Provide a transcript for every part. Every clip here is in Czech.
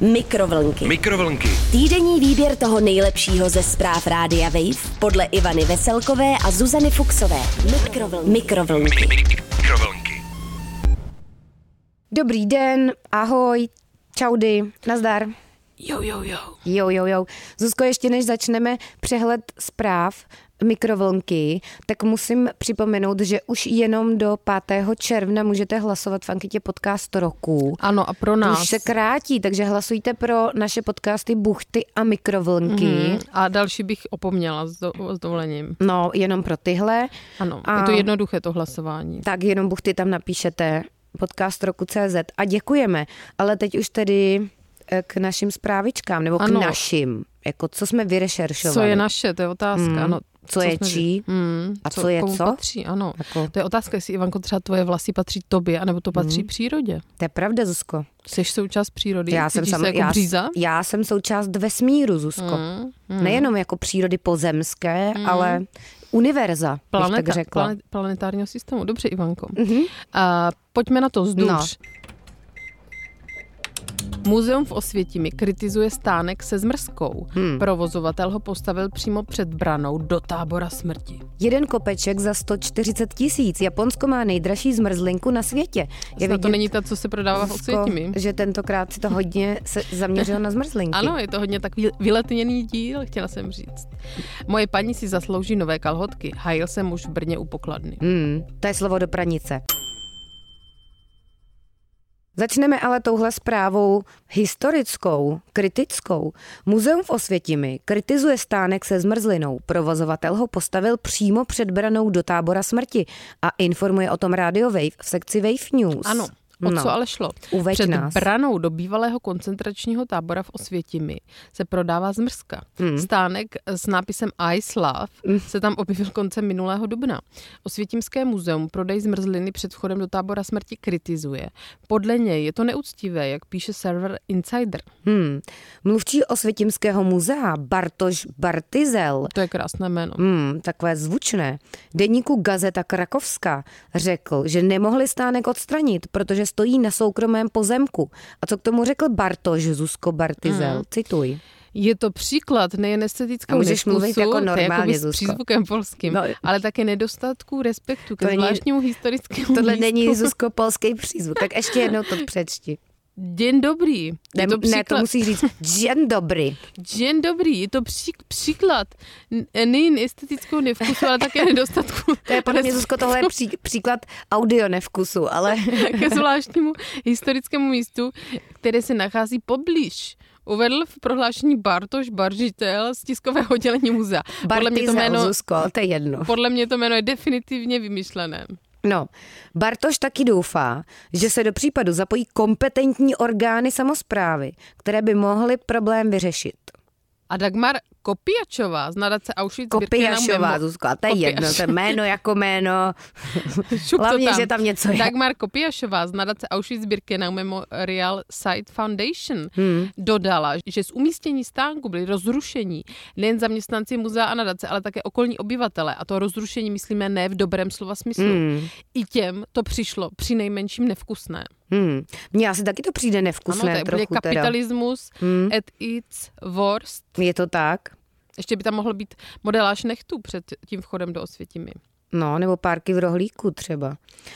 Mikrovlnky. Mikrovlnky. Týdenní výběr toho nejlepšího ze zpráv Rádia Wave podle Ivany Veselkové a Zuzany Fuxové. Mikrovlnky. Mikrovlnky. Mikrovlnky. Dobrý den, ahoj, čaudy, nazdar. Jo, jo, jo. Jo, jo, jo. Zuzko, ještě než začneme přehled zpráv mikrovlnky, tak musím připomenout, že už jenom do 5. června můžete hlasovat v anketě podcast roku. Ano, a pro nás. Už se krátí, takže hlasujte pro naše podcasty Buchty a mikrovlnky. Mhm. A další bych opomněla s, do, s dovolením. No, jenom pro tyhle. Ano, A- je to jednoduché to hlasování. Tak jenom buchty tam napíšete podcast roku CZ a děkujeme. Ale teď už tedy k našim zprávičkám, nebo k Ano. našim. Jako co jsme vyrešeršovali. Co je naše, to je otázka. Mm. Ano, Co je jsme- čí? Mm, A co je komu co? patří, ano. Jako, To je otázka, jestli Ivanko třeba tvoje vlasy patří tobě, anebo to patří Mm. přírodě. to je pravda, Zuzko. Jsi součást přírody? Já jsem, sam, se jako já, bříza? já jsem součást vesmíru, Zuzko. Mm, mm. Nejenom jako přírody pozemské, Mm. ale univerza, bych tak Planeta, řekla. planet, planetárního systému. Dobře, Ivanko. Mhm. A pojďme na to zduř. No. Muzeum v Osvětimi kritizuje stánek se zmrzkou. Hmm. Provozovatel ho postavil přímo před branou do tábora smrti. Jeden kopeček za 140 tisíc. Japonsko má nejdražší zmrzlinku na světě. Je Snad to není ta, co se prodává v Osvětimi. že tentokrát si to hodně se zaměřil na zmrzlinky. Ano, je to hodně takový vyletněný díl, chtěla jsem říct. Moje paní si zaslouží nové kalhotky. Hajil jsem už v Brně u pokladny. Hmm, to je slovo do pranice. Začneme ale touhle zprávou historickou, kritickou. Muzeum v Osvětimi kritizuje stánek se zmrzlinou. Provozovatel ho postavil přímo před branou do tábora smrti a informuje o tom Radio Wave v sekci Wave News. Ano, o No. co ale šlo? Uveď Před nás. branou do bývalého koncentračního tábora v Osvětimi se prodává zmrzka. Hmm. Stánek s nápisem Ice Love se tam objevil koncem minulého dubna. Osvětimské muzeum prodej zmrzliny před vchodem do tábora smrti kritizuje. Podle něj je to neúctivé, jak píše server Insider. Hmm. Mluvčí Osvětimského muzea Bartoš Bartizel To je krásné jméno. Hmm, takové zvučné. Deníku Gazeta Krakovská řekl, že nemohli stánek odstranit, protože stojí na soukromém pozemku. A co k tomu řekl Bartoš Zuzko Bartizel? Hmm. Cituj. Je to příklad nejen estetického můžeš nevkusu, mluvit jako to je normálně, s přízvukem polským, No. ale také nedostatku respektu ke To není- zvláštnímu historickému Tohle místu. není Zuzko polský přízvuk, tak ještě jednou to přečti. Den dobrý. Ne, Je to ne, to příklad, musíš říct džen dobrý. Den dobrý. Je to pří, příklad nejen estetického nevkusu, ale také nedostatku To je podle mě, Zuzko, tohle je pří, příklad audio nevkusu, ale ke zvláštnímu historickému místu, které se nachází poblíž. Uvedl v prohlášení Bartoš Baržitel z tiskového oddělení muzea. Podle mě, to jméno, Zuzko, to je jedno. podle mě to jméno je definitivně vymyšlené. No, Bartoš taky doufá, že se do případu zapojí kompetentní orgány samozprávy, které by mohly problém vyřešit. A Dagmar Kopiačová z nadace Auschwitz Kopiašová, Zuzko, a to je Kopiaš. jedno, to je jméno jako jméno. Hlavně, tam. že tam něco je. Dagmar Kopiašová z nadace Auschwitz-Birkenau Memorial Site Foundation Hmm. dodala, že z umístění stánku byli rozrušení nejen zaměstnanci muzea a nadace, ale také okolní obyvatele. A to rozrušení myslíme ne v dobrém slova smyslu. Hmm. I těm to přišlo při nejmenším nevkusné. Hmm. Mně asi taky to přijde Ano, nevkusné to je trochu úplně teda. kapitalismus Hmm. at its worst. Je to tak? Ještě by tam mohl být modeláž nechtů před tím vchodem do Osvětimi. No, nebo párky v rohlíku třeba.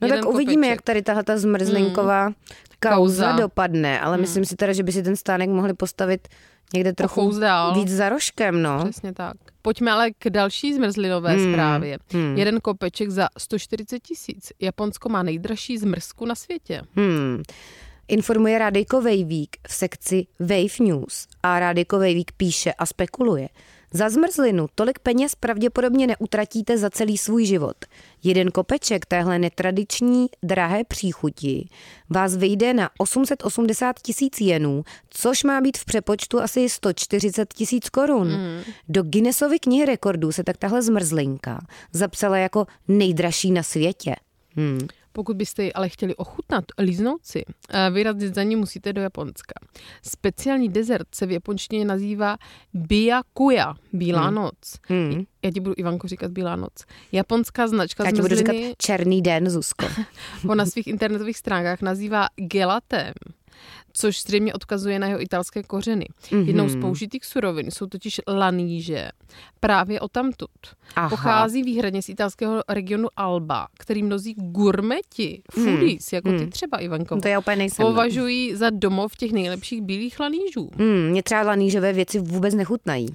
No Jeden tak uvidíme, kopeček. jak tady tahle ta zmrzlinková kauza Kauza. dopadne, ale myslím si teda, že by si ten stánek mohli postavit někde trochu dál. víc za rožkem, no. Přesně tak. Pojďme ale k další zmrzlinové Hmm, zprávě. hmm. Jeden kopeček za 140 tisíc. Japonsko má nejdražší zmrzku na světě. Hmm. Informuje Radiko Vejvík v sekci Wave News a Radiko Vejvík píše a spekuluje. Za zmrzlinu tolik peněz pravděpodobně neutratíte za celý svůj život. Jeden kopeček téhle netradiční drahé příchuti vás vyjde na 880 tisíc jenů, což má být v přepočtu asi 140 tisíc korun. Mm. Do Guinnessovy knihy rekordů se tak tahle zmrzlinka zapsala jako nejdražší na světě. Hmm. Pokud byste ji ale chtěli ochutnat, líznout si, eh, vyrazit za ní musíte do Japonska. Speciální dezert se v japonštině nazývá Byakuya, Bílá Hmm. noc. Hmm. Já ti budu Ivanko říkat Bílá noc. Japonská značka Já ti budu říkat černý den, Zuzko. ho na svých internetových stránkách nazývá gelatem. Což zřejmě odkazuje na jeho italské kořeny. Mm-hmm. Jednou z použitých surovin jsou totiž laníže, právě o tamtud. Aha. Pochází výhradně z italského regionu Alba, který mnozí gurmeti, foodies, jako ty třeba, Ivanko, to já úplně nejsem. no. považují za domov těch nejlepších bílých lanížů. Hmm, mě třeba lanížové věci vůbec nechutnají.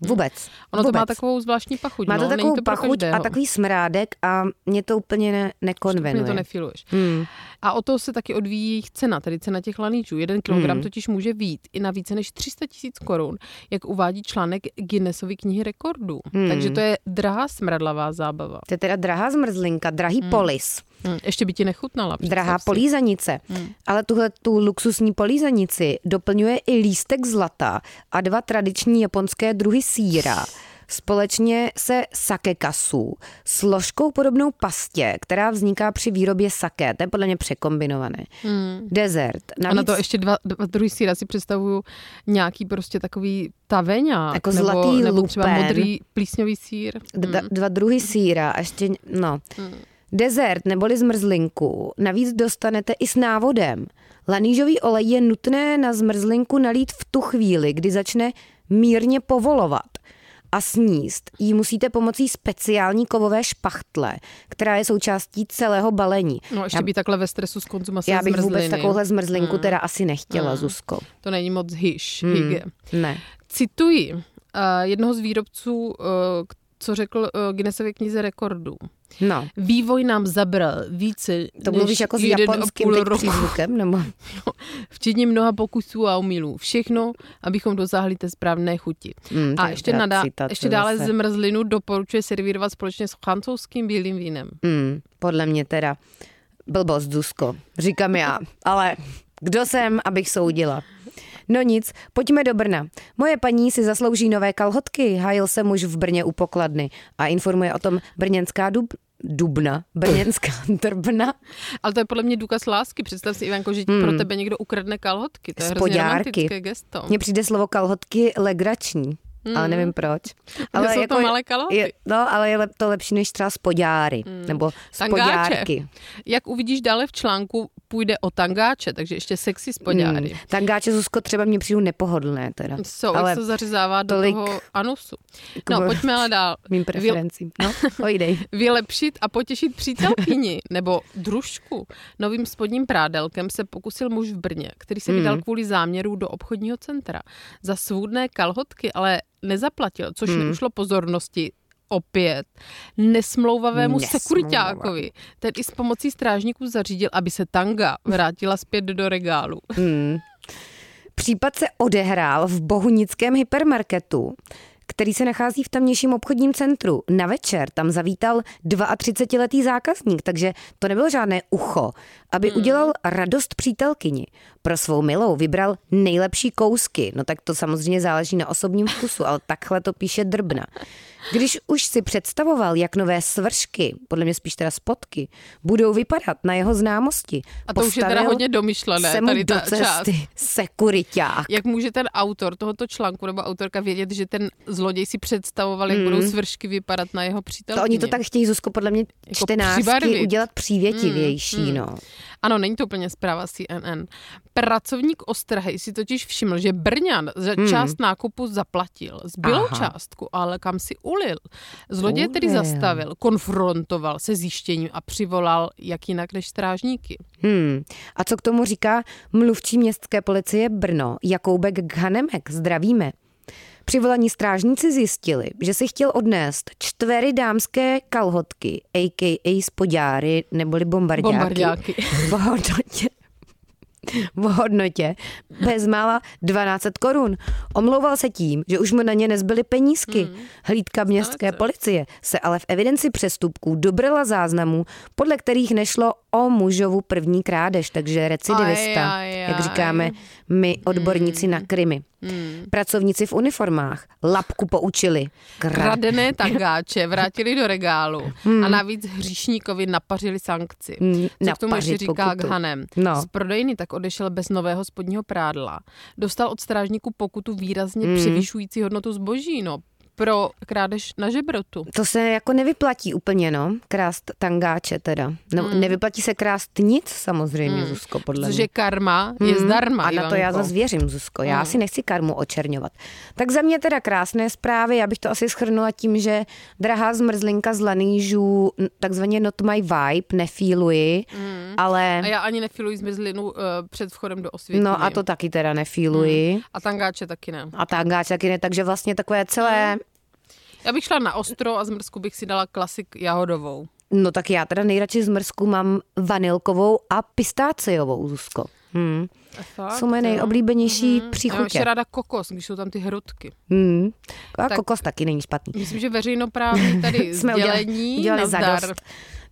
Vůbec. Ono vůbec. to má takovou zvláštní pachuť. Má to no, není takovou to pro pachuť a každého. takový smrádek a mě to úplně ne, nekonvenuje. to nefiluješ. Hmm. A o to se taky odvíjí jejich cena, tedy cena těch laníčů. Jeden kilogram Hmm. totiž může být i na více než 300 tisíc korun, jak uvádí článek Guinnessovy knihy rekordů. Hmm. Takže to je drahá smradlavá zábava. To je teda drahá zmrzlinka, drahý polis, Hm, Ještě by ti nechutnala. drahá si. polízanice. Hmm. Ale tuhle tu luxusní polízanici doplňuje i lístek zlata a dva tradiční japonské druhy síra. Společně se sakekasu, složkou podobnou pastě, která vzniká při výrobě sake. To je podle mě překombinované. Hmm. Dezert. A na to ještě dva, dva druhý síra si představuju nějaký prostě takový taveňák. Jako nebo, zlatý nebo třeba lupen. modrý plísňový sír. dva, dva druhy síra a ještě, no. Dezert neboli zmrzlinku navíc dostanete i s návodem. Lanížový olej je nutné na zmrzlinku nalít v tu chvíli, kdy začne mírně povolovat. A sníst ji musíte pomocí speciální kovové špachtle, která je součástí celého balení. No ještě já, by takhle ve stresu z konzumace já bych zmrzliny. vůbec takovouhle zmrzlinku teda asi nechtěla, Zuzko. To není moc hyš, Hmm. hygge. Ne. Cituji uh, jednoho z výrobců, uh, co řekl uh, Guinnessově knize rekordů. No, Vývoj nám zabral více to než mluvíš jako s japonským přízvukem, nebo? včetně mnoha pokusů a omylů. Všechno, abychom dosáhli té správné chuti. To a je ještě, nadá, citace ještě dále zase. zmrzlinu doporučuje servírovat společně s francouzským bílým vínem. Hmm, podle mě teda blbost, Zuzko. Říkám já. Ale kdo jsem, abych soudila? No nic, pojďme do Brna. Moje paní si zaslouží nové kalhotky, hájil se muž v Brně u pokladny a informuje o tom brněnská dub, Dubna, brněnská drbna, Ale to je podle mě důkaz lásky. Představ si, Ivanko, že hmm. pro tebe někdo ukradne kalhotky. To je hrozně Spodňárky. gesto. Mně přijde slovo kalhotky legrační, ale nevím proč. Ale jsou to je- malé kalhoty. Je, no, ale je to lepší než třeba spodňáry, nebo Tangáče. spodňárky. Jak uvidíš dále v článku, půjde o tangáče, takže ještě sexy spodňáry. Hmm. Tangáče, Zuzko, třeba mě přijdu nepohodlné teda. Jsou, ale se zařezává do tolik toho anusu. No, pojďme ale dál. mým preferencím. No, ojdej. vylepšit a potěšit přítelkyni nebo družku. Novým spodním prádelkem se pokusil muž v Brně, který se Hmm. vydal kvůli záměru do obchodního centra. Za svůdné kalhotky ale nezaplatil, což Hmm. neušlo pozornosti opět nesmlouvavému Nesmlouvavé. sekuritákovi. Ten i s pomocí strážníků zařídil, aby se tanga vrátila zpět do regálu. Hmm. Případ se odehrál v Bohunickém hypermarketu, který se nachází v tamnějším obchodním centru. Na večer tam zavítal 32-letý zákazník, takže to nebylo žádné ucho, aby udělal radost přítelkyni. Pro svou milou vybral nejlepší kousky, no tak to samozřejmě záleží na osobním vkusu, ale takhle to píše Drbna. Když už si představoval, jak nové svršky, podle mě spíš teda spotky, budou vypadat na jeho známosti, A to už je teda hodně domyšlené, se mu tady do ta část. cesty sekuriťák. Jak může ten autor tohoto článku nebo autorka vědět, že ten zloděj si představoval, jak budou svršky vypadat na jeho přítelkyni? Hmm. To oni to tak chtějí, Zuzko, podle mě Jako čtenářsky přibarvit. udělat přívětivější, Mm, mm. no. Ano, není to úplně zpráva CNN. Pracovník Ostrahy si totiž všiml, že Brňan za část nákupu zaplatil. Zbylou Hmm. Aha. částku, ale kam si ulil. Zloděj tedy zastavil, konfrontoval se zjištěním a přivolal jak jinak než strážníky. Hmm. A co k tomu říká mluvčí městské policie Brno, Jakoubek Ghanemek, zdravíme. Přivolaní strážníci zjistili, že si chtěl odnést čtvery dámské kalhotky, a.k.a. spodáry neboli bombardáky, Bombardáky. v hodnotě v hodnotě bezmála 12 korun. Omlouval se tím, že už mu na ně nezbyly penízky. Hmm. Hlídka městské policie se ale v evidenci přestupků dobrala záznamů, podle kterých nešlo o mužovu první krádež, takže recidivista, Aj, aj, jak aj. říkáme my odborníci na krymy. Hmm. Pracovníci v uniformách lapku poučili. Kra- Kradené tangáče vrátili do regálu a navíc hříšníkovi napařili sankci. Hmm, Co k tomu ještě říká pokutu. Ghanem. No. Z prodejny tak odešel bez nového spodního prádla. Dostal od strážníku pokutu výrazně Hmm. převyšující hodnotu zboží. No, pro krádež na žebrotu. To se jako nevyplatí úplně, no, krást tangáče teda. No, Hmm. Nevyplatí se krást nic samozřejmě, Zuzko, podle Protože mě. karma je Mhm. zdarma, A na to já Ivanko. zase věřím, Zuzko. Já Mm. si nechci karmu očerňovat. Tak za mě teda krásné zprávy. Já bych to asi schrnula tím, že drahá zmrzlinka z lanížů, n- takzvaně not my vibe, nefíluji, ale... Mm. A já ani nefiluji zmrzlinu uh, před vchodem do osvětí. No a to taky teda nefíluji. A tangáče taky ne. A tangáč taky ne, takže vlastně takové celé... Já bych šla na ostro a zmrzku bych si dala klasik jahodovou. No tak já teda nejradši z mrzku mám vanilkovou a pistáciovou, Zuzko. Hmm. Fakt, Jsou moje jo. nejoblíbenější Já mám ještě příchutě. ráda kokos, když jsou tam ty hrudky. Hmm. A Tak- kokos taky není špatný. Myslím, že veřejnoprávní tady Jsme udělali, sdělení, udělali nazdar. zadost.